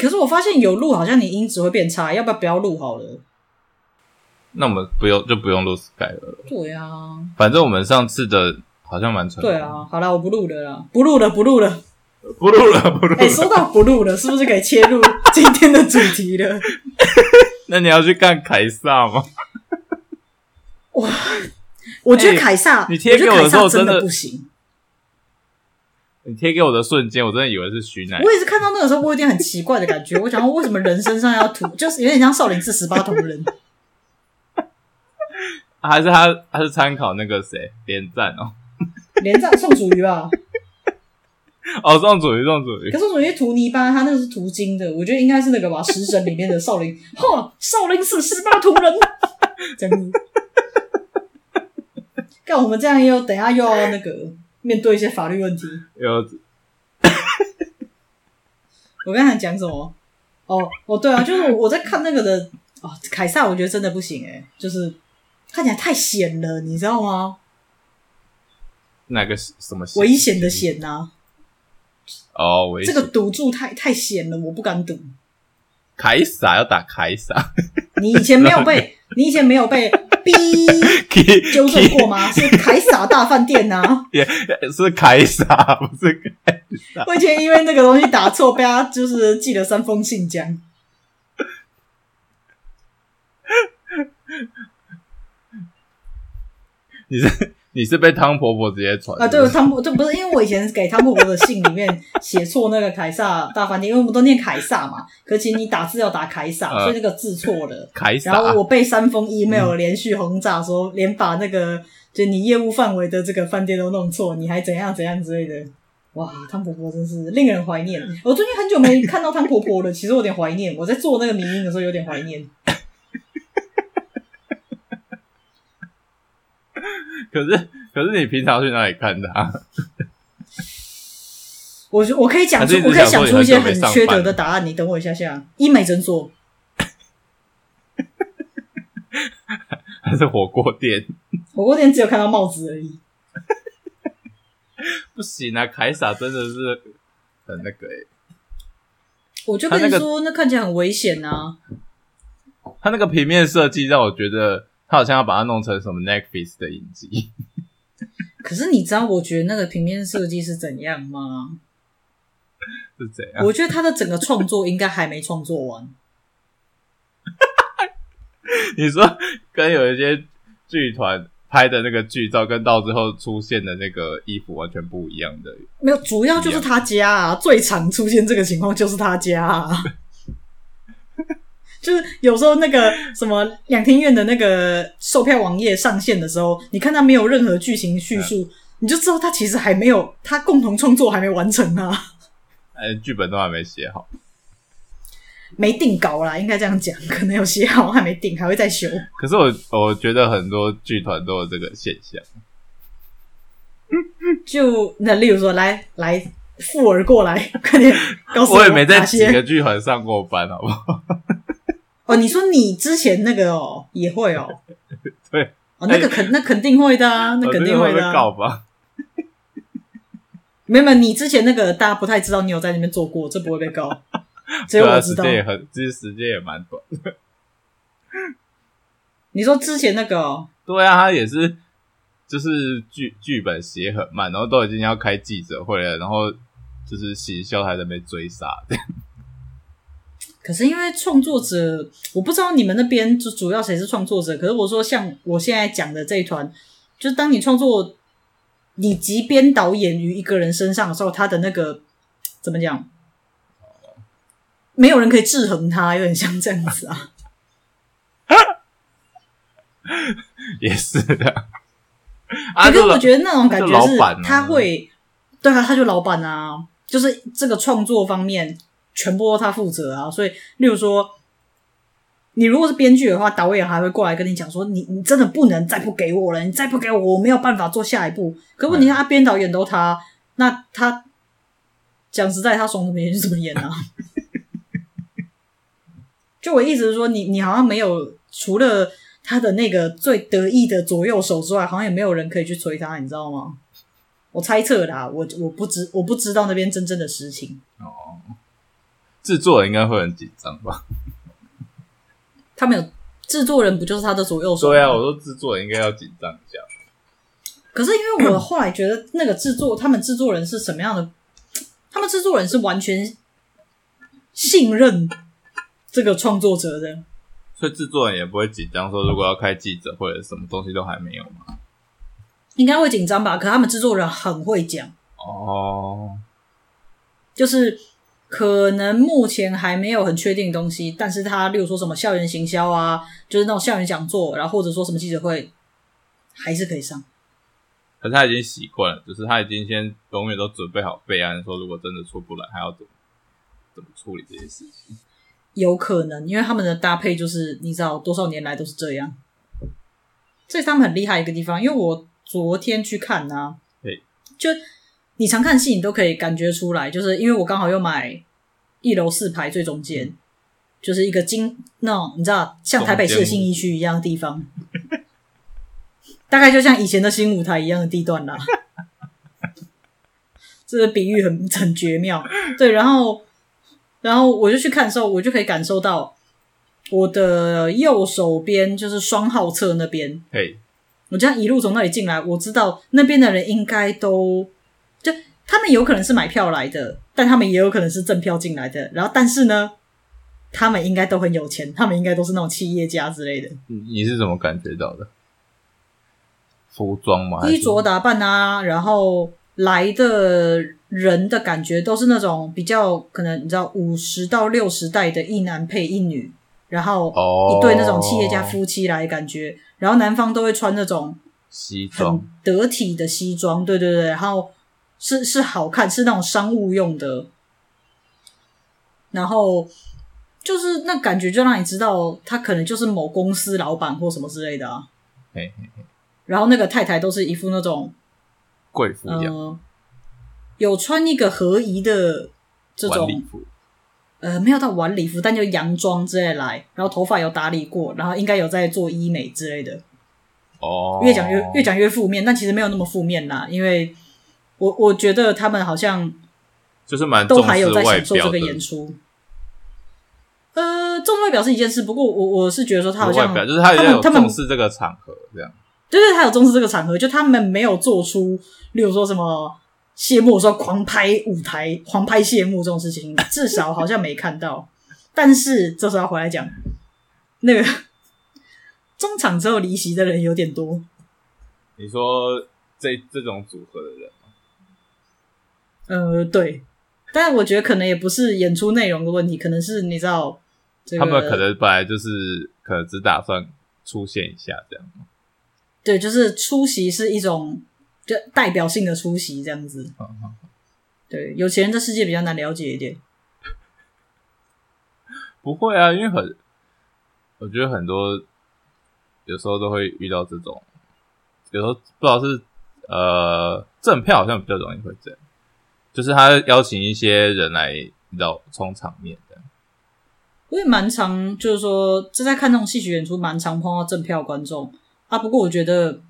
可是我发现有录，好像你音质会变差，要不要不要录好了？那我们不用就不用录 Sky 了。对啊，反正我们上次的好像蛮成功。对啊，好了，我不录了啦，不录了，不录了，不录了，不录了。哎、欸，说到不录了，是不是可以切入今天的主题了？那你要去看凯撒吗？哇，我觉得凯撒，欸、你贴给我的时候真的不行。你贴给我的瞬间，我真的以为是徐乃。我也是看到那个时候，我有点很奇怪的感觉。我想说，为什么人身上要涂，就是有点像少林寺十八铜人。还是他，他是参考那个谁连战哦？连战宋祖瑜吧？哦，宋祖瑜，宋祖瑜。可是宋祖瑜涂泥巴，他那个是涂金的，我觉得应该是那个吧，《食神》里面的少林，嚯，少林寺十八铜人，这样子。干我们这样又等一下又要那个。面对一些法律问题，有。我刚才讲什么？哦哦，对啊，就是我在看那个的哦，凯撒，我觉得真的不行诶，就是看起来太险了，你知道吗？哪个什么险？危险的险呐、啊？哦。这个赌注太太险了，我不敢赌。凯撒要打凯撒，你以前没有被，你以前没有被。纠正过吗？是凯撒大饭店呐、啊，也、是凯撒，不是凯撒。我以前因为那个东西打错，被他就是寄了三封信这样。你是？你是被汤婆婆直接传啊？对，汤婆这不是因为我以前给汤婆婆的信里面写错那个凯撒大饭店，因为我们都念凯撒嘛，可是你打字要打凯撒，呃、所以那个字错了。凯撒。然后我被三封 email 连续轰炸，说连把那个就你业务范围的这个饭店都弄错，你还怎样怎样之类的。哇，汤婆婆真是令人怀念。我最近很久没看到汤婆婆了，其实我有点怀念。我在做那个迷音的时候有点怀念。可是，可是你平常去哪里看他？我我可以讲出，我可以想出一些很缺德的答案。你等我一下下，医美诊所，还是火锅店？火锅店只有看到帽子而已。不行啊，凯撒真的是很那个诶、欸、我就跟你说，那，个、那看起来很危险啊。他那个平面设计让我觉得。他好像要把它弄成什么 Netflix 的影集，可是你知道我觉得那个平面设计是怎样吗？是怎样？我觉得他的整个创作应该还没创作完。你说跟有一些剧团拍的那个剧照，跟到最后出现的那个衣服完全不一样的？没有，主要就是他家啊，最常出现这个情况就是他家啊。就是有时候那个什么两厅院的那个售票网页上线的时候，你看它没有任何剧情叙述，嗯、你就知道它其实还没有它共同创作还没完成啊。哎，剧本都还没写好，没定稿啦，应该这样讲，可能有写好还没定，还会再修。可是我我觉得很多剧团都有这个现象。就那例如说，来来，富儿过来，快点告诉我，我也没在几个剧团上过班，好不好？哦，你说你之前那个哦，也会哦，对，哦，那个肯、欸、那肯定会的啊，那肯定会的、啊。告吧？没有没有，你之前那个大家不太知道，你有在那边做过，这不会被告。只有我知道。时间也很，其实时间也蛮短的。你说之前那个、哦？对啊，他也是，就是剧剧本写很慢，然后都已经要开记者会了，然后就是行销还在被追杀这样。可是因为创作者，我不知道你们那边主主要谁是创作者。可是我说，像我现在讲的这一团，就是当你创作，你集编导演于一个人身上的时候，他的那个怎么讲？没有人可以制衡他，有点像这样子啊。也是的。可是我觉得那种感觉是，他会，对啊，他就老板啊，就是这个创作方面。全部都他负责啊，所以，例如说，你如果是编剧的话，导演还会过来跟你讲说，你你真的不能再不给我了，你再不给我，我没有办法做下一步。可问题他编导演都他，那他讲实在，他怂怎么演就怎么演啊。就我意思是说，你你好像没有除了他的那个最得意的左右手之外，好像也没有人可以去催他，你知道吗？我猜测啦，我我不知我不知道那边真正的实情。哦。制作人应该会很紧张吧？他们有制作人，不就是他的左右手？对啊，我说制作人应该要紧张一下。可是因为我后来觉得那个制作，他们制作人是什么样的？他们制作人是完全信任这个创作者的，所以制作人也不会紧张。说如果要开记者或者什么东西都还没有吗？应该会紧张吧？可他们制作人很会讲哦，就是可能目前还没有很确定的东西，但是他例如说什么校园行销啊，就是那种校园讲座，然后或者说什么记者会，还是可以上。可是他已经习惯了，就是他已经先永远都准备好备案，说如果真的出不来，还要怎么怎么处理这些事情？有可能，因为他们的搭配就是你知道，多少年来都是这样。这是他们很厉害一个地方，因为我昨天去看呢、啊，对，就你常看戏，你都可以感觉出来，就是因为我刚好又买一楼四排最中间，就是一个金那种你知道，像台北市的信义区一样的地方。大概就像以前的新舞台一样的地段啦，这个比喻很很绝妙。对，然后，然后我就去看的时候，我就可以感受到我的右手边就是双号侧那边。嘿，我这样一路从那里进来，我知道那边的人应该都就他们有可能是买票来的，但他们也有可能是赠票进来的。然后，但是呢，他们应该都很有钱，他们应该都是那种企业家之类的。你是怎么感觉到的？服装嘛，衣着打扮啊，然后来的人的感觉都是那种比较可能你知道五十到六十代的一男配一女，然后一对那种企业家夫妻来感觉，然后男方都会穿那种西装，很得体的西装，对对对，然后是是好看，是那种商务用的，然后就是那感觉就让你知道他可能就是某公司老板或什么之类的啊。嘿嘿嘿。然后那个太太都是一副那种贵妇样、呃，有穿一个合宜的这种礼服，呃，没有到晚礼服，但就洋装之类来，然后头发有打理过，然后应该有在做医美之类的。哦，越讲越越讲越负面，但其实没有那么负面啦，因为我我觉得他们好像就是蛮都还有在享受这个演出。呃，重视外表是一件事，不过我我是觉得说他好像就是他有重视这个场合这样。对对，他有重视这个场合，就他们没有做出，例如说什么谢幕的时候狂拍舞台、狂拍谢幕这种事情，至少好像没看到。但是这时候要回来讲，那个中场之后离席的人有点多。你说这这种组合的人吗？呃，对，但我觉得可能也不是演出内容的问题，可能是你知道，这个，他们可能本来就是可能只打算出现一下这样。对，就是出席是一种就代表性的出席这样子。对，有钱人的世界比较难了解一点。不会啊，因为很，我觉得很多有时候都会遇到这种，有时候不知道是呃赠票好像比较容易会这样，就是他邀请一些人来，你知道充场面这样。我也蛮常，就是说正在看这种戏曲演出，蛮常碰到赠票观众。啊，不过我觉得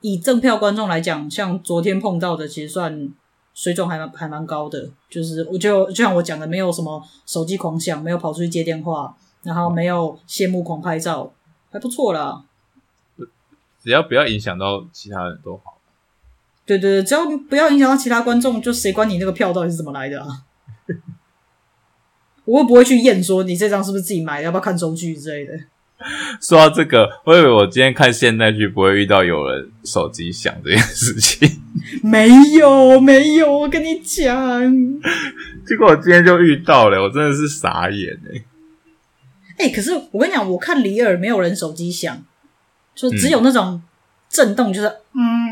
以赠票观众来讲，像昨天碰到的，其实算水准还蛮还蛮高的。就是我就就像我讲的，没有什么手机狂响，没有跑出去接电话，然后没有谢幕狂拍照，还不错啦。只要不要影响到其他人都好。对对对，只要不要影响到其他观众，就谁管你那个票到底是怎么来的啊？我会不会去验说你这张是不是自己买的，要不要看收据之类的？说到这个，我以为我今天看现代剧不会遇到有人手机响这件事情。没有，没有，我跟你讲，结果我今天就遇到了，我真的是傻眼哎！哎、欸，可是我跟你讲，我看李尔没有人手机响，就只有那种震动，就是嗯嗯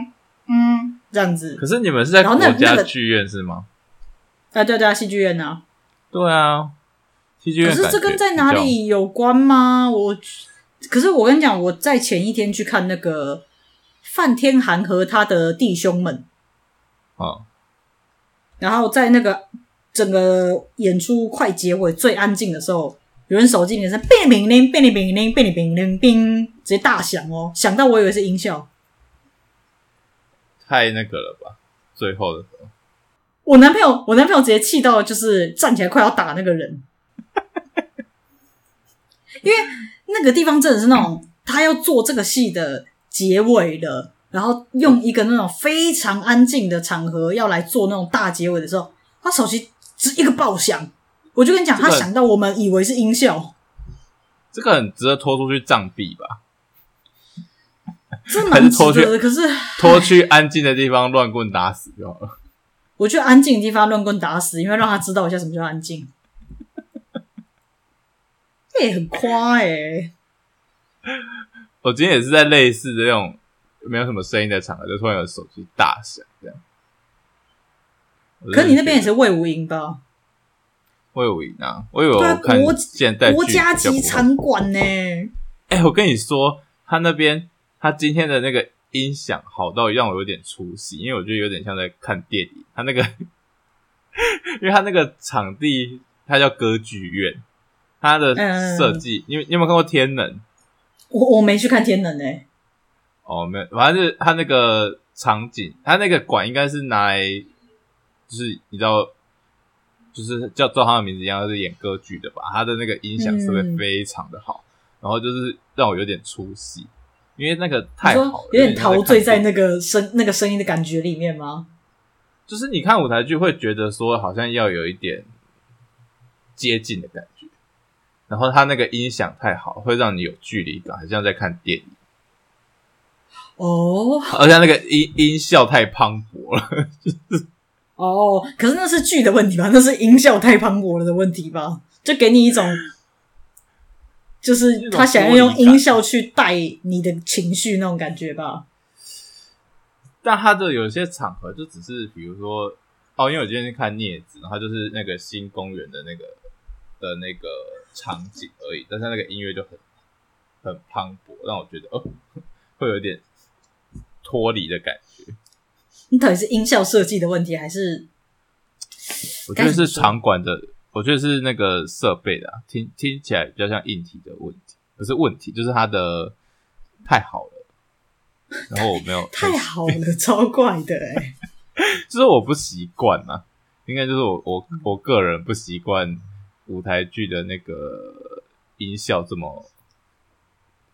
这样子。可是你们是在国家剧院是吗？啊、那个，对对啊，戏剧院啊。对啊。戏剧院可是这跟在哪里有关吗？我可是我跟你讲，我在前一天去看那个范天寒和他的弟兄们啊，然后在那个整个演出快结尾最安静的时候，有人手机铃声“叮铃铃，叮铃铃，叮铃铃，叮”，直接大响哦，响到我以为是音效，太那个了吧？最后的时候，我男朋友，我男朋友直接气到就是站起来快要打那个人，因为那个地方真的是那种他要做这个戏的结尾了，然后用一个那种非常安静的场合要来做那种大结尾的时候，他手机只一个爆响，我就跟你讲，他想到我们以为是音效，这个很值得拖出去杖毙吧？这蛮值得的，可是 拖去安静的地方乱棍打死就好了。我去安静的地方乱棍打死，因为让他知道一下什么叫安静。这也很夸哎、欸！我今天也是在类似的这种没有什么声音的场合，就突然有手机大响这样。可你那边也是魏无营吧？卫武营啊，我以为我看现代国家级场馆呢。哎、欸，我跟你说，他那边他今天的那个。音响好到让我有点出戏，因为我觉得有点像在看电影。他那个，因为他那个场地，它叫歌剧院，它的设计，你、你有没有看过《天能》？我我没去看《天能》诶。哦，没有，反正就是他那个场景，他那个馆应该是拿来，就是你知道，就是叫照他的名字一样，是演歌剧的吧？他的那个音响设备非常的好，嗯、然后就是让我有点出戏。因为那个太好了，有点陶醉在那个声那个声音的感觉里面吗？就是你看舞台剧会觉得说好像要有一点接近的感觉，然后它那个音响太好，会让你有距离感，好像在看电影。哦，而且那个音音效太磅礴了，就 是哦，可是那是剧的问题吧？那是音效太磅礴了的问题吧？就给你一种。就是他想要用音效去带你的情绪那种感觉吧，但他的有些场合就只是比如说哦，因为我今天去看《镊子》，然后就是那个新公园的那个的那个场景而已，但是那个音乐就很很磅礴，让我觉得哦 会有点脱离的感觉。你到底是音效设计的问题，还是我觉得是场馆的？我觉得是那个设备的、啊，听听起来比较像硬体的问题，不是问题，就是它的太好了，然后我没有 太好了，超怪的哎、欸，就是我不习惯啊，应该就是我我我个人不习惯舞台剧的那个音效这么。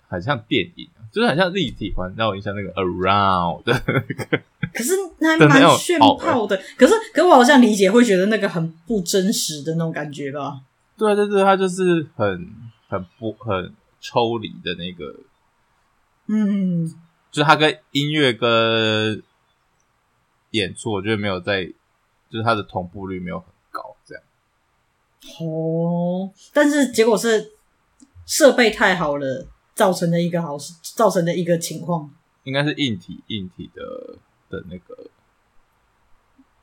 很像电影，就是很像立体环绕一下那个 around 的那个，可是那还蛮炫炮的。可是，可是我好像理解会觉得那个很不真实的那种感觉吧？对对对，它就是很很不很抽离的那个，嗯，就是它跟音乐跟演出，我觉得没有在，就是它的同步率没有很高，这样。哦，但是结果是设备太好了。造成的一个好事，造成的一个情况，应该是硬体硬体的的那个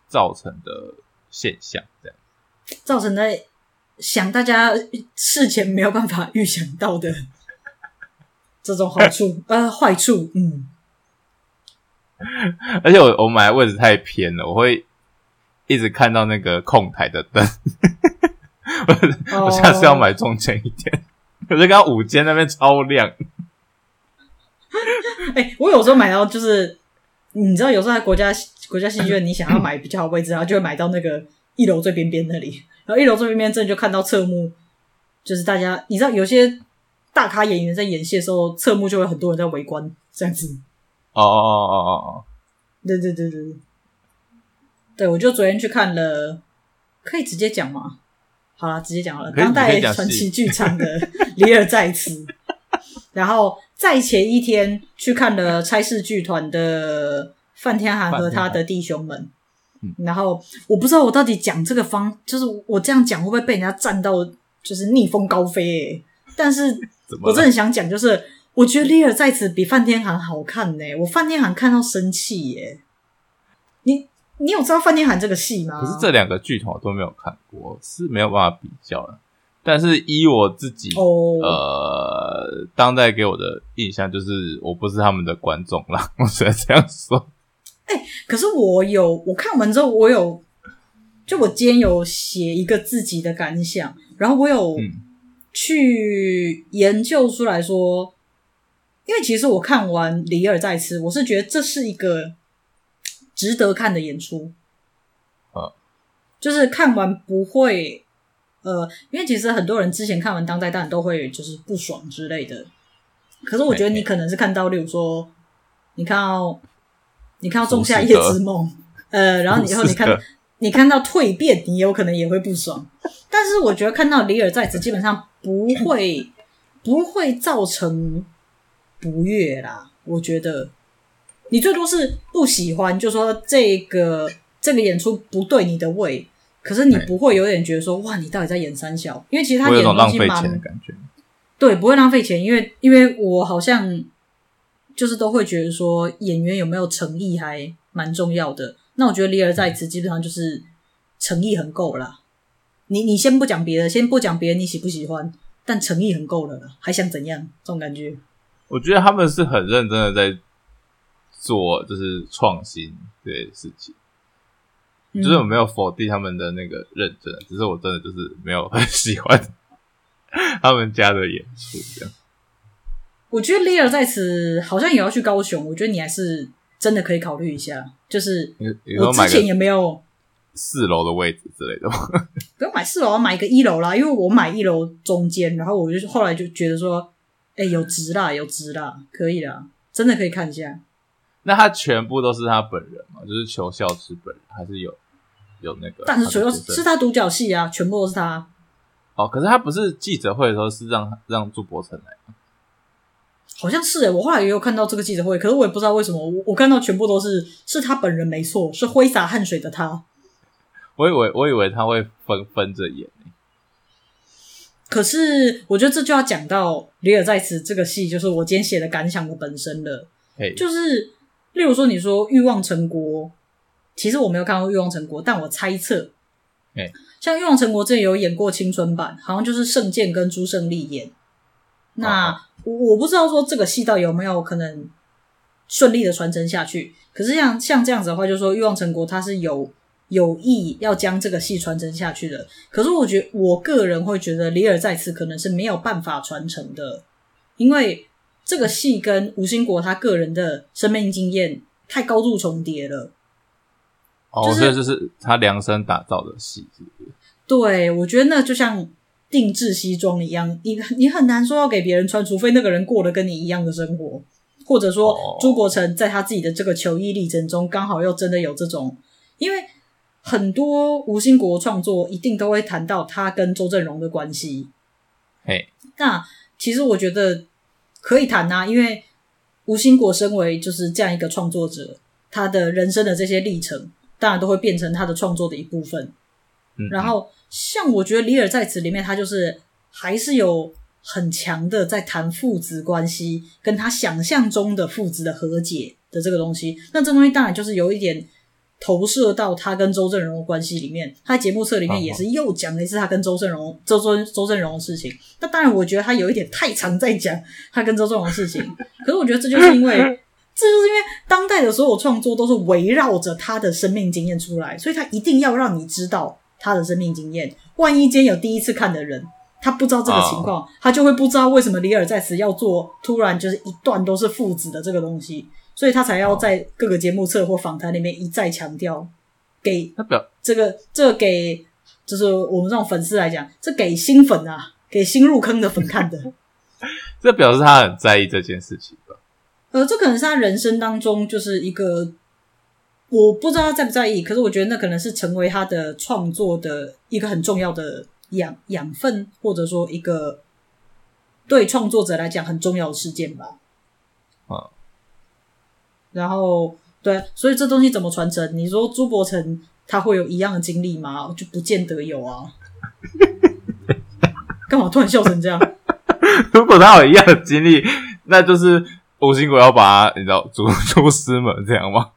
造成的现象，这样。造成的想大家事前没有办法预想到的这种好处 呃坏处，嗯，而且我我买的位置太偏了，我会一直看到那个控台的灯，我 我下次要买中间一点。可是刚刚午间那边超亮，哎、欸，我有时候买到就是，你知道，有时候在国家国家戏剧院，你想要买比较好位置，然后就会买到那个一楼最边边那里，然后一楼最边边真的就看到侧幕，就是大家你知道，有些大咖演员在演戏的时候，侧幕就会很多人在围观这样子。哦哦哦哦哦哦，对对对对对，对我就昨天去看了，可以直接讲吗？好了，直接讲好了。当代传奇剧场的 李尔在此，然后在前一天去看了差事剧团的范天寒和他的弟兄们。然后我不知道我到底讲这个方，就是我这样讲会不会被人家站到，就是逆风高飞、欸？但是我真的想讲，就是我觉得李尔在此比范天寒好看呢、欸。我范天寒看到生气耶、欸。你。你有知道范天寒这个戏吗？可是这两个剧团我都没有看过，是没有办法比较的。但是依我自己，oh. 呃，当代给我的印象就是我不是他们的观众啦，我只能这样说。哎、欸，可是我有我看完之后，我有就我今天有写一个自己的感想，然后我有去研究出来说，因为其实我看完《李尔在吃》，我是觉得这是一个。值得看的演出，啊，就是看完不会，呃，因为其实很多人之前看完当代，当然都会就是不爽之类的。可是我觉得你可能是看到，例如说，你看到你看到《仲夏夜之梦》，呃，然后你以后你看 你看到蜕变，你有可能也会不爽。但是我觉得看到里尔在此，基本上不会不会造成不悦啦。我觉得你最多是不喜欢，就说这个这个演出不对你的胃，可是你不会有点觉得说哇，你到底在演三小？因为其实他演的东西蛮。对，不会浪费钱，因为因为我好像就是都会觉得说演员有没有诚意还蛮重要的。那我觉得李尔在此基本上就是诚意很够了。你你先不讲别的，先不讲别人你喜不喜欢，但诚意很够了啦，还想怎样？这种感觉。我觉得他们是很认真的在做，就是创新这些事情。嗯、就是我没有否定他们的那个认真，只是我真的就是没有很喜欢。他们家的演出这样，我觉得 Lear 在此好像也要去高雄，我觉得你还是真的可以考虑一下。就是我之前也没有四楼的位置之类的吗？不用买四楼，买一个一楼啦。因为我买一楼中间，然后我就后来就觉得说，哎、欸，有值啦，有值啦，可以啦，真的可以看一下。那他全部都是他本人吗？就是求孝慈本人，还是有有那个？但是主要是是他独角戏啊，全部都是他。哦，可是他不是记者会的时候是让让朱伯成来吗？好像是诶，我后来也有看到这个记者会，可是我也不知道为什么，我我看到全部都是是他本人没错，是挥洒汗水的他。我以为我以为他会分分着演，可是我觉得这就要讲到《李尔在此》这个戏，就是我今天写的感想的本身了。嘿就是例如说，你说《欲望成国》，其实我没有看过《欲望成国》，但我猜测。像《欲望成国》之前有演过青春版，好像就是盛剑跟朱胜利演。那我我不知道说这个戏到底有没有可能顺利的传承下去。可是像像这样子的话，就是说《欲望成国》它是有有意要将这个戏传承下去的。可是我觉得我个人会觉得李尔在此可能是没有办法传承的，因为这个戏跟吴兴国他个人的生命经验太高度重叠了。哦，所以、就是、这是他量身打造的戏，是不是？对，我觉得那就像定制西装一样，你你很难说要给别人穿，除非那个人过得跟你一样的生活，或者说朱国成在他自己的这个求医历程中，刚好又真的有这种，因为很多吴兴国创作一定都会谈到他跟周正荣的关系。哎，那其实我觉得可以谈啊，因为吴兴国身为就是这样一个创作者，他的人生的这些历程。当然都会变成他的创作的一部分。嗯嗯，然后像我觉得李尔在此里面，他就是还是有很强的在谈父子关系，跟他想象中的父子的和解的这个东西。那这东西当然就是有一点投射到他跟周正荣的关系里面。他节目册里面也是又讲了一次他跟周正荣、周周周正荣的事情。那当然，我觉得他有一点太常在讲他跟周正荣的事情。可是我觉得这就是因为。这就是因为当代的所有创作都是围绕着他的生命经验出来，所以他一定要让你知道他的生命经验。万一间有第一次看的人，他不知道这个情况，他就会不知道为什么李尔在此要做突然就是一段都是父子的这个东西，所以他才要在各个节目册或访谈里面一再强调，给这个这个给就是我们这种粉丝来讲，这给新粉啊，给新入坑的粉看的。这表示他很在意这件事情吧。呃，这可能是他人生当中就是一个，我不知道他在不在意，可是我觉得那可能是成为他的创作的一个很重要的养养分，或者说一个对创作者来讲很重要的事件吧。啊，然后对，所以这东西怎么传承？你说朱伯成他会有一样的经历吗？就不见得有啊。干嘛突然笑成这样？如果他有一样的经历，那就是。吴兴国要把他，你知道，逐出师门这样吗？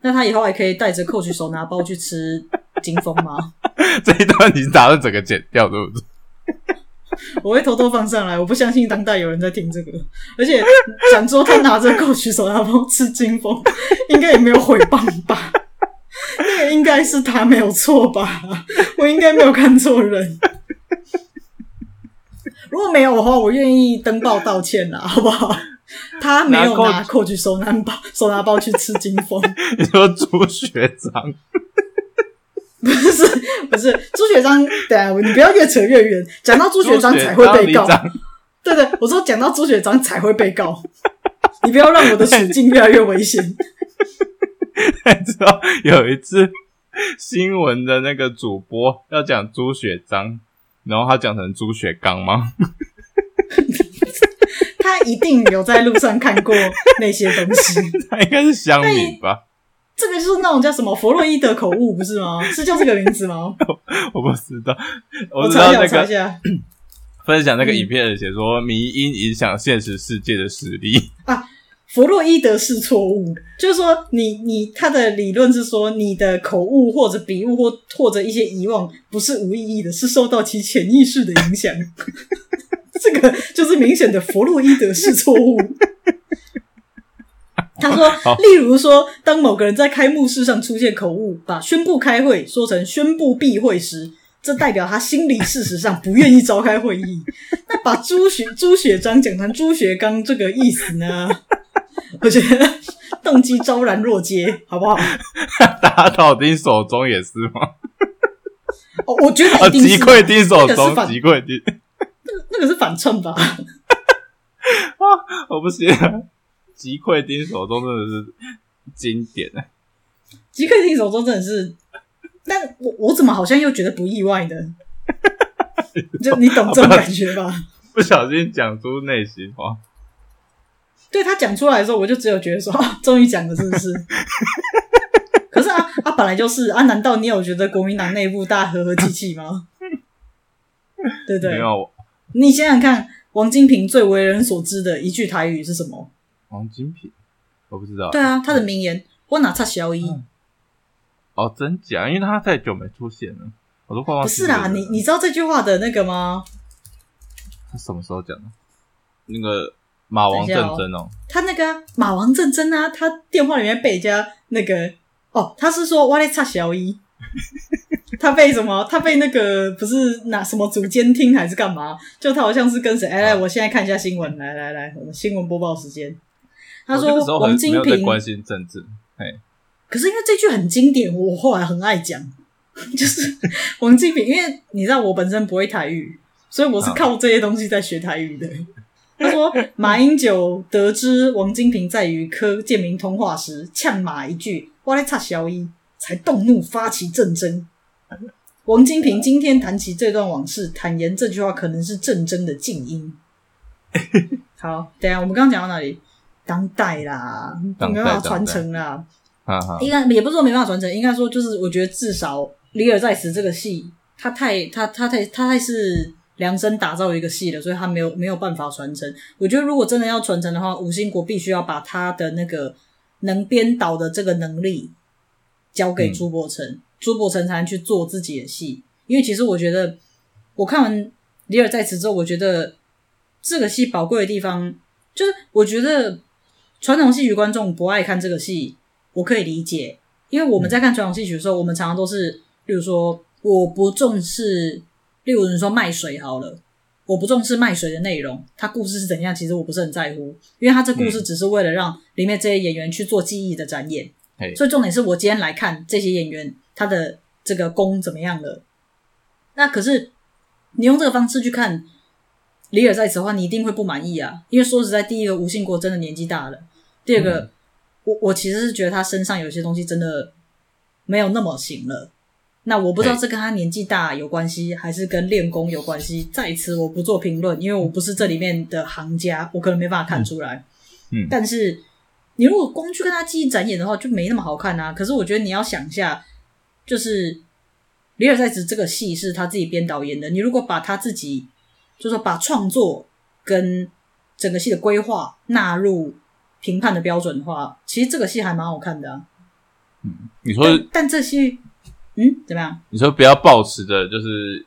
那他以后还可以带着 Coach 手拿包去吃金峰吗？这一段你打算整个剪掉，对不对？我会偷偷放上来，我不相信当代有人在听这个，而且讲说他拿着 Coach 手拿包吃金风，应该也没有毁谤吧？那个应该是他没有错吧？我应该没有看错人。如果没有的话，我愿意登报道歉啦，好不好？他没有拿 Coach 手拿包手拿包去吃金风。你说朱学长？不是不是朱学章，对啊，你不要越扯越远，讲到朱学章才会被告。对对，我说讲到朱学章才会被告，你不要让我的处境越来越危险。你知道有一次新闻的那个主播要讲朱学章，然后他讲成朱学刚吗？他一定有在路上看过那些东西，他应该是乡民吧？这个就是那种叫什么弗洛伊德口误，不是吗？是叫这个名字吗？我不知道，我知道那个 分享那个影片，写说迷因影响现实世界的实力啊。弗洛伊德式错误，就是说你你他的理论是说你的口误或者笔误或或者一些遗忘不是无意义的，是受到其潜意识的影响。这个就是明显的弗洛伊德式错误。他说，例如说，当某个人在开幕式上出现口误，把宣布开会说成宣布闭会时，这代表他心里事实上不愿意召开会议。那把朱学朱学章讲成朱学刚这个意思呢？我觉得动机昭然若揭，好不好？打倒丁守中也是吗？哦，我觉得一定是击溃丁守中，击溃丁，那个那个是反衬吧？啊，我不信。击溃丁手中真的是经典啊！击溃丁手中真的是，但我我怎么好像又觉得不意外呢？就你懂这种感觉吧？不小心讲出内心话。对他讲出来的时候，我就只有觉得说，终于讲了，是不是？可是啊啊，本来就是啊！难道你有觉得国民党内部大家和和气气吗？对不对？没有。你想想看，王金平最为人所知的一句台语是什么？王金平，我不知道。对啊，他的名言“我哪差小一”。哦，真假？因为他太久没出现了，我都快忘记。不是啦，你你知道这句话的那个吗？他什么时候讲的？那个马王政争哦。他那个马王政争啊，他电话里面被人家那个哦，他是说“我咧差小一”。他被什么？他被那个不是拿什么组监听还是干嘛？就他好像是跟谁？哎，来，我现在看一下新闻。来来来，我们新闻播报时间。他说：“王金平关心政治。”可是因为这句很经典，我后来很爱讲，就是王金平。因为你知道我本身不会台语，所以我是靠这些东西在学台语的。他说：“ 马英九得知王金平在与柯建明通话时，呛马一句‘我来插小一’，才动怒发起政争。”王金平今天谈起这段往事，坦言这句话可能是政争的静音。好，等下我们刚刚讲到哪里？当代啦，没办法传承啦。应该也不是说没办法传承，应该说就是我觉得至少《李尔在此》这个戏，他太他他太他太是量身打造一个戏了，所以他没有没有办法传承。我觉得如果真的要传承的话，吴兴国必须要把他的那个能编导的这个能力交给朱柏成，嗯、朱柏成才能去做自己的戏。因为其实我觉得，我看完《李尔在此》之后，我觉得这个戏宝贵的地方，就是我觉得。传统戏曲观众不爱看这个戏，我可以理解，因为我们在看传统戏曲的时候，我们常常都是，例如说，我不重视，例如你说卖水好了，我不重视卖水的内容，它故事是怎样，其实我不是很在乎，因为它这故事只是为了让里面这些演员去做技艺的展演，嗯、所以重点是我今天来看这些演员他的这个功怎么样了。那可是你用这个方式去看。李尔在此的话，你一定会不满意啊！因为说实在，第一个吴兴国真的年纪大了，第二个，嗯、我我其实是觉得他身上有些东西真的没有那么行了。那我不知道这跟他年纪大有关系，还是跟练功有关系。在此我不做评论，因为我不是这里面的行家，我可能没办法看出来。嗯，但是你如果光去跟他技艺展演的话，就没那么好看啊。可是我觉得你要想一下，就是李尔在此这个戏是他自己编导演的，你如果把他自己。就是说，把创作跟整个戏的规划纳入评判的标准的话，其实这个戏还蛮好看的啊。嗯，你说，但，但这戏，嗯，怎么样？你说不要抱持着，就是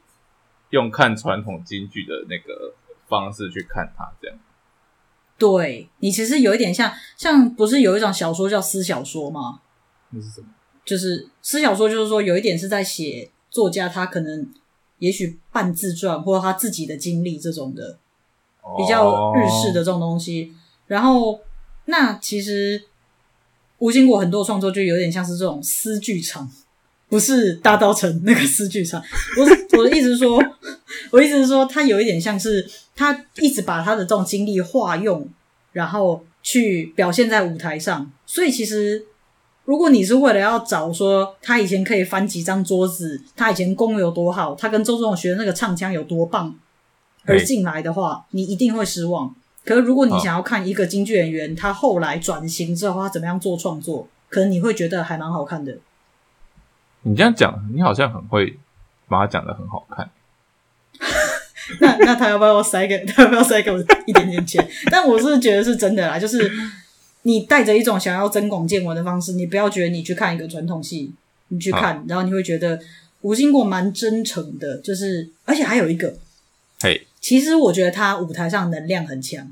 用看传统京剧的那个方式去看它，这样。对，你其实有一点像，像不是有一种小说叫私小说吗？那是什么？就是私小说，就是说有一点是在写作家他可能。也许半自传或者他自己的经历这种的，比较日式的这种东西。Oh. 然后，那其实吴兴国很多创作就有点像是这种私剧场，不是大稻城那个私剧场。我我的意思是说，我意思是说，他有一点像是他一直把他的这种经历化用，然后去表现在舞台上。所以其实，如果你是为了要找说他以前可以翻几张桌子，他以前功有多好，他跟周仲学的那个唱腔有多棒而进来的话，你一定会失望。可是如果你想要看一个京剧演员，他后来转型之后他怎么样做创作，可能你会觉得还蛮好看的。你这样讲，你好像很会把它讲的很好看。那那他要不要塞给 他要不要塞给我一点点钱？但我是觉得是真的啦，就是你带着一种想要增广见闻的方式，你不要觉得你去看一个传统戏，你去看，然后你会觉得吴兴国蛮真诚的，就是而且还有一个，嘿，其实我觉得他舞台上能量很强。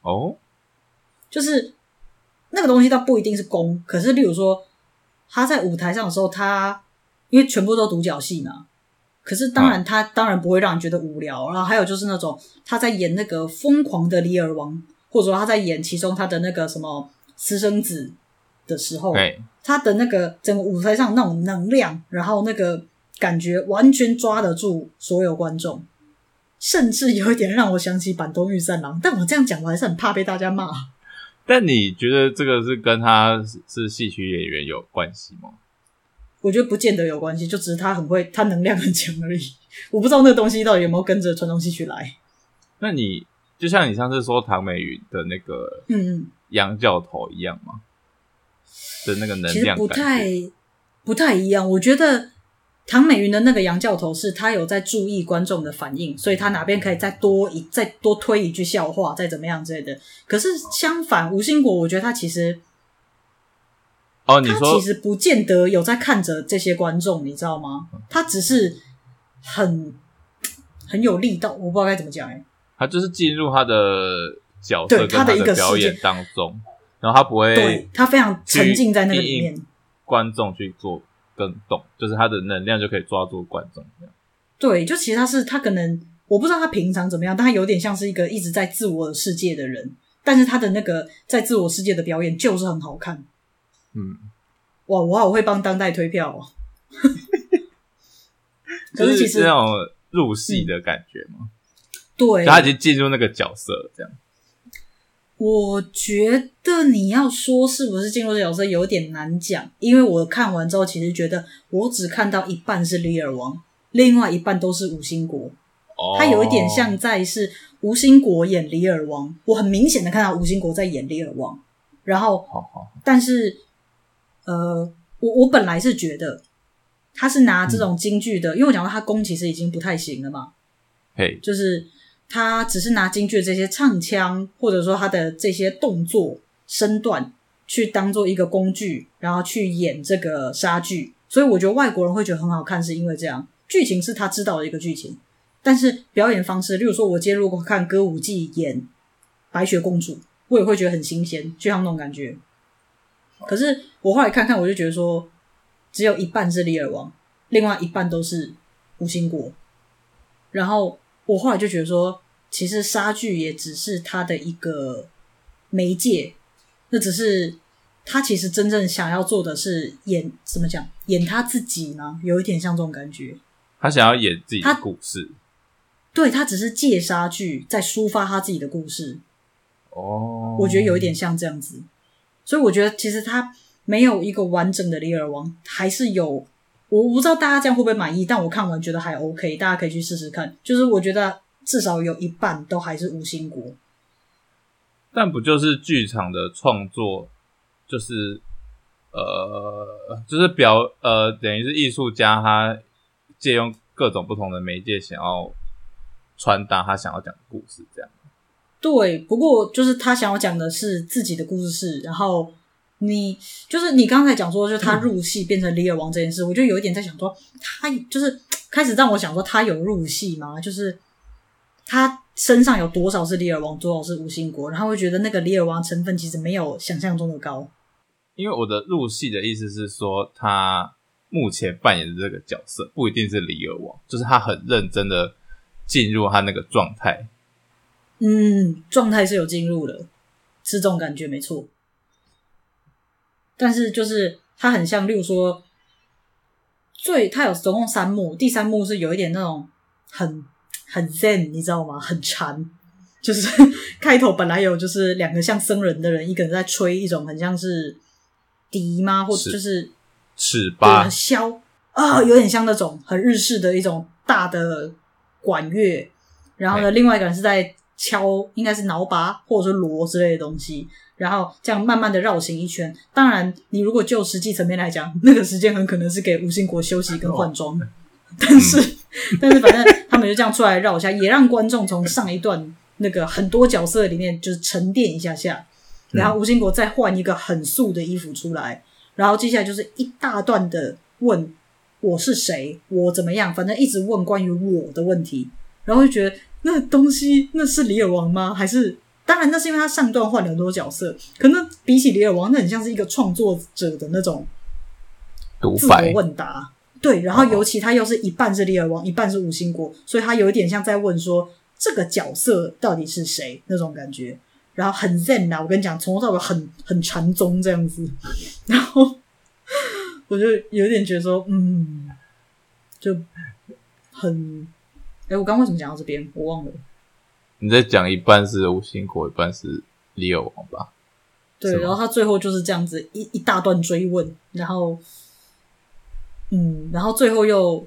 哦，就是那个东西，倒不一定是功，可是例如说他在舞台上的时候，他因为全部都独角戏嘛，可是当然他当然不会让人觉得无聊。然后还有就是那种他在演那个疯狂的李尔王，或者说他在演其中他的那个什么私生子的时候，他的那个整个舞台上那种能量，然后那个感觉完全抓得住所有观众。甚至有一点让我想起坂东玉三郎，但我这样讲，我还是很怕被大家骂。但你觉得这个是跟他是戏曲演员有关系吗？我觉得不见得有关系，就只是他很会，他能量很强而已。我不知道那个东西到底有没有跟着传统戏曲来。那你就像你上次说唐美云的那个嗯嗯杨教头一样吗？的那个能量其实不太不太一样，我觉得。唐美云的那个杨教头是他有在注意观众的反应，所以他哪边可以再多一再多推一句笑话，再怎么样之类的。可是相反，吴兴国我觉得他其实哦，你说他其实不见得有在看着这些观众，你知道吗？他只是很很有力道，我不知道该怎么讲哎。他就是进入他的角色跟他的一个表演当中，然后他不会，对，他非常沉浸在那个里面，观众去做。跟动，就是他的能量就可以抓住观众这样。对，就其实他是他可能我不知道他平常怎么样，但他有点像是一个一直在自我世界的人，但是他的那个在自我世界的表演就是很好看。嗯，哇，我好会帮当代推票哦。可是其实那种入戏的感觉吗？对，他已经进入那个角色这样。我觉得你要说是不是进入这角色有点难讲，因为我看完之后，其实觉得我只看到一半是李尔王，另外一半都是吴兴国。哦，他有一点像在是吴兴国演李尔王，我很明显的看到吴兴国在演李尔王。然后，但是，呃，我我本来是觉得他是拿这种京剧的，因为我讲到他功其实已经不太行了嘛，嘿，就是。他只是拿京剧的这些唱腔，或者说他的这些动作身段，去当做一个工具，然后去演这个杀剧。所以我觉得外国人会觉得很好看，是因为这样，剧情是他知道的一个剧情，但是表演方式，例如说，我今天如果看歌舞伎演白雪公主，我也会觉得很新鲜，就像那种感觉。可是我后来看看，我就觉得说，只有一半是李尔王，另外一半都是吴兴国，然后。我后来就觉得说，其实莎剧也只是他的一个媒介，那只是他其实真正想要做的是演怎么讲，演他自己呢？有一点像这种感觉。他想要演自己的故事，他对他只是借莎剧在抒发他自己的故事。哦，我觉得有一点像这样子，所以我觉得其实他没有一个完整的李尔王，还是有。我不知道大家这样会不会满意，但我看完觉得还 OK，大家可以去试试看。就是我觉得至少有一半都还是无心国。但不就是剧场的创作，就是呃，就是表呃，等于是艺术家他借用各种不同的媒介，想要传达他想要讲的故事，这样。对，不过就是他想要讲的是自己的故事，然后。你就是你刚才讲说，就是他入戏变成李尔王这件事，嗯、我就有一点在想说，他就是开始让我想说，他有入戏吗？就是他身上有多少是李尔王，多少是吴兴国，然后会觉得那个李尔王成分其实没有想象中的高。因为我的入戏的意思是说，他目前扮演的这个角色不一定是李尔王，就是他很认真的进入他那个状态。嗯，状态是有进入的，是这种感觉没错。但是就是他很像，例如说，最他有总共三幕，第三幕是有一点那种很很 zen，你知道吗？很禅，就是 开头本来有就是两个像僧人的人，一个人在吹一种很像是笛吗？或者就是尺八箫啊，有点像那种很日式的一种大的管乐。然后呢，另外一个人是在敲，应该是脑把或者说锣之类的东西。然后这样慢慢的绕行一圈。当然，你如果就实际层面来讲，那个时间很可能是给吴兴国休息跟换装。但是，嗯、但是反正他们就这样出来绕一下，也让观众从上一段那个很多角色里面就是沉淀一下下。然后吴兴国再换一个很素的衣服出来，然后接下来就是一大段的问我是谁，我怎么样，反正一直问关于我的问题。然后就觉得那东西那是李尔王吗？还是？当然，那是因为他上段换了很多角色，可能比起李尔王，那很像是一个创作者的那种自我问答。对，然后尤其他又是一半是利尔王，一半是五星国，所以他有一点像在问说这个角色到底是谁那种感觉。然后很 zen 啊，我跟你讲，从头到尾很很禅宗这样子。然后我就有点觉得说，嗯，就很……哎，我刚刚为什么讲到这边？我忘了。你在讲一半是五星国，一半是利尔王吧？对，然后他最后就是这样子一一大段追问，然后，嗯，然后最后又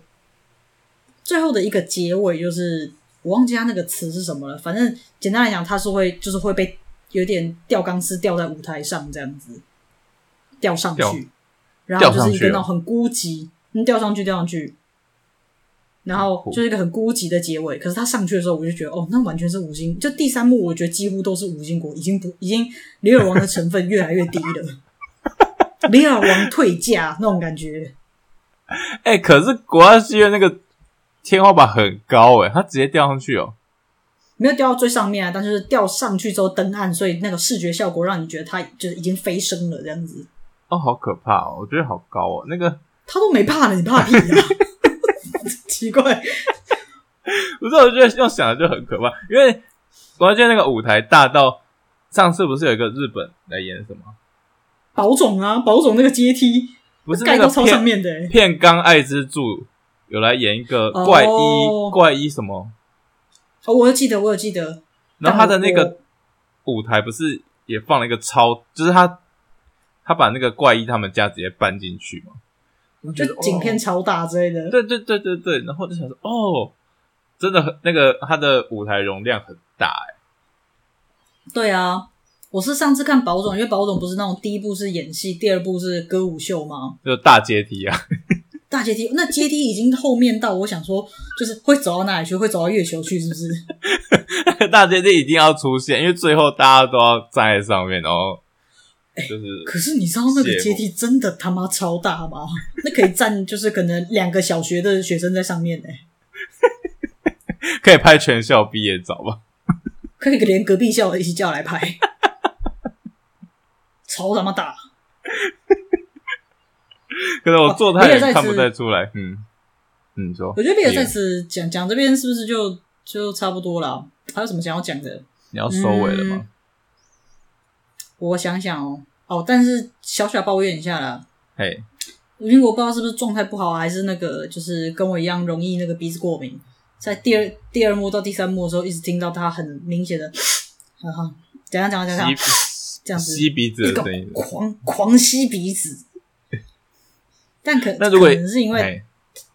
最后的一个结尾就是我忘记他那个词是什么了。反正简单来讲，他是会就是会被有点吊钢丝吊在舞台上这样子吊上去，然后就是一个那种很孤寂，嗯，吊上去吊上去。然后就是一个很孤寂的结尾，可是他上去的时候，我就觉得哦，那完全是五星。就第三幕，我觉得几乎都是五星国，已经不，已经李尔王的成分越来越低了。李尔王退驾那种感觉。哎、欸，可是国家戏院那个天花板很高哎，他直接掉上去哦，没有掉到最上面啊，但是掉上去之后灯暗，所以那个视觉效果让你觉得他就是已经飞升了这样子。哦，好可怕哦！我觉得好高哦，那个他都没怕了，你怕屁啊？奇怪，不是，我觉得用想的就很可怕，因为我觉得那个舞台大到上次不是有一个日本来演什么？宝总啊，宝总那个阶梯不是那个超上面的片冈爱之助有来演一个怪医、哦、怪医什么？哦，我有记得，我有记得。然后他的那个舞台不是也放了一个超，就是他他把那个怪医他们家直接搬进去嘛？就景片超大之类的，对对对对对，然后就想说，哦，真的很那个他的舞台容量很大哎。对啊，我是上次看宝总，因为宝总不是那种第一部是演戏，第二部是歌舞秀吗？就大阶梯啊，大阶梯，那阶梯已经后面到，我想说，就是会走到哪里去？会走到月球去？是不是？大阶梯一定要出现，因为最后大家都要站在上面，然后。就是，可是你知道那个阶梯真的他妈超大吗？那可以站，就是可能两个小学的学生在上面呢。可以拍全校毕业照吧？可以连隔壁校的一起叫来拍，超他妈大！可是我坐太远看不太出来。嗯，嗯，说，我觉得比尔在此讲讲这边是不是就就差不多了？还有什么想要讲的？你要收尾了吗？嗯我想想哦，哦，但是小小抱怨一下啦。嘿，因为我不知道是不是状态不好，还是那个就是跟我一样容易那个鼻子过敏，在第二第二幕到第三幕的时候，一直听到他很明显的，哈哈，讲讲讲讲讲，这样子吸鼻子的声音，狂狂吸鼻子。但可那如果可能是因为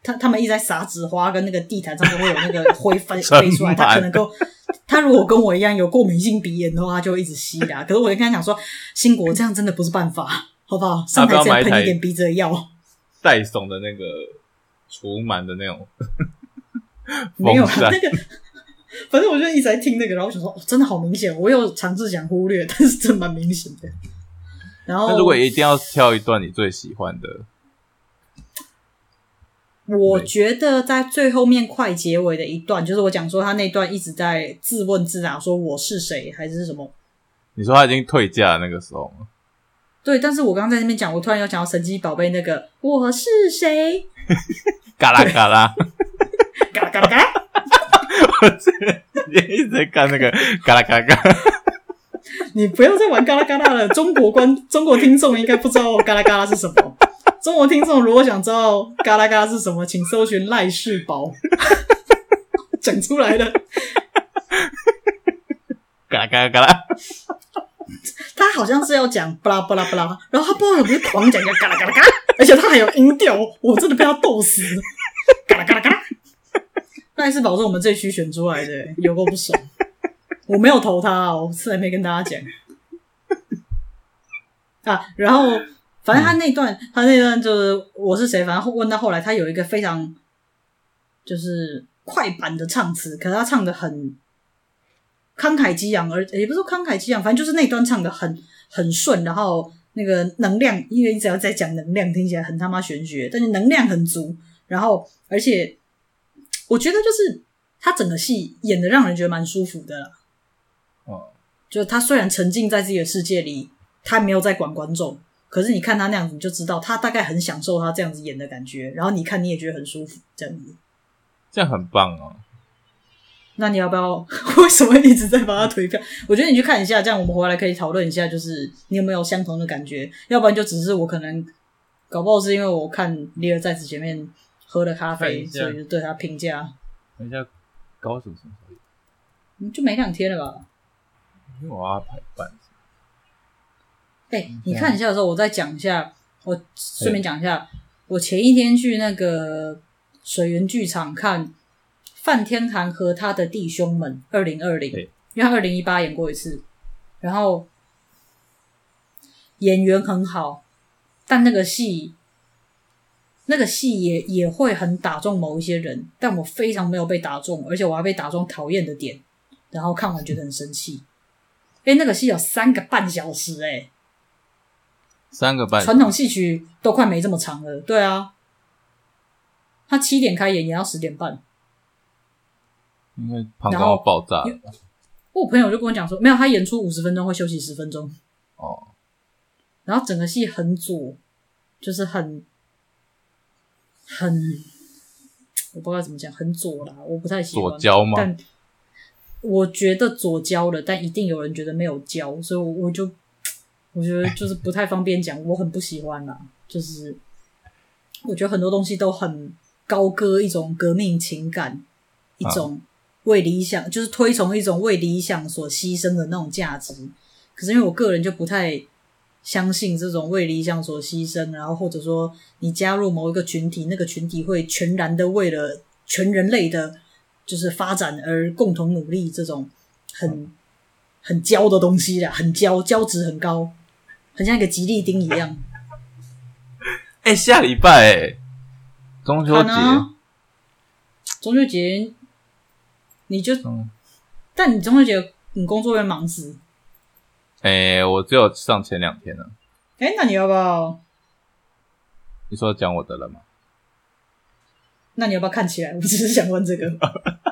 他他们一直在撒纸花，跟那个地毯上面会有那个 灰飞飞出来，他可能够。他如果跟我一样有过敏性鼻炎的话，他就会一直吸的。可是我就跟他讲说，兴国这样真的不是办法，好不好？上台之前喷一点鼻子的药，戴森的那个除螨的那种，没有啊，那个，反正我就一直在听那个，然后我想说，哦，真的好明显。我有尝试想忽略，但是真蛮明显的。然后，那如果一定要挑一段你最喜欢的。我觉得在最后面快结尾的一段，就是我讲说他那段一直在自问自答，说我是谁还是什么？你说他已经退嫁那个时候吗？对，但是我刚刚在那边讲，我突然又讲到神奇宝贝那个我是谁？嘎 啦嘎啦，嘎啦 嘎啦嘎啦，也一直在干那个嘎啦嘎啦嘎。你不要再玩嘎啦嘎啦了，中国观中国听众应该不知道嘎啦嘎啦是什么。中国听众如果想知道嘎啦嘎啦是什么，请搜寻赖世宝。讲出来的，嘎啦嘎啦嘎啦。他好像是要讲巴拉巴拉巴拉，然后他不知道有没有狂讲一个嘎啦嘎啦嘎，而且他还有音调，我真的被他逗死。嘎啦嘎啦嘎啦。赖世宝是我们这区选出来的，有够不爽。我没有投他，我是还没跟大家讲。啊，然后反正他那段，他那段就是我是谁，反正问到后来，他有一个非常就是快板的唱词，可是他唱的很慷慨激昂，而也不是慷慨激昂，反正就是那段唱的很很顺，然后那个能量，因为你只要在讲能量，听起来很他妈玄学，但是能量很足，然后而且我觉得就是他整个戏演的让人觉得蛮舒服的啦。哦，就他虽然沉浸在自己的世界里。他没有在管观众，可是你看他那样子，你就知道他大概很享受他这样子演的感觉。然后你看，你也觉得很舒服，这样子，这样很棒哦。那你要不要？为什么一直在帮他推票？我觉得你去看一下，这样我们回来可以讨论一下，就是你有没有相同的感觉？要不然就只是我可能搞不好是因为我看《李尔在此前面》喝了咖啡，所以就对他评价。等一下，高手什么时候？嗯，就没两天了吧？因为我要排班。哎、欸，你看一下的时候，我再讲一下。我顺便讲一下，我前一天去那个水源剧场看范天寒和他的弟兄们二零二零，因为他二零一八演过一次，然后演员很好，但那个戏那个戏也也会很打中某一些人，但我非常没有被打中，而且我还被打中讨厌的点，然后看完觉得很生气。哎、欸，那个戏有三个半小时、欸，哎。三个半，传统戏曲都快没这么长了。对啊，他七点开演，演到十点半，因为膀胱爆炸。我朋友就跟我讲说，没有，他演出五十分钟会休息十分钟。哦，然后整个戏很左，就是很很，我不知道怎么讲，很左啦，我不太喜欢。左交吗？但我觉得左交了，但一定有人觉得没有交，所以我就。我觉得就是不太方便讲，我很不喜欢啦。就是我觉得很多东西都很高歌一种革命情感，一种为理想，就是推崇一种为理想所牺牲的那种价值。可是因为我个人就不太相信这种为理想所牺牲，然后或者说你加入某一个群体，那个群体会全然的为了全人类的，就是发展而共同努力，这种很很胶的东西啦，很胶，胶质很高。很像一个吉利丁一样。哎、欸，下礼拜哎、欸，中秋节。中秋节，你就，嗯、但你中秋节你工作会忙死。哎、欸，我只有上前两天了。哎、欸，那你要不要？你说讲我的了吗？那你要不要看起来？我只是想问这个。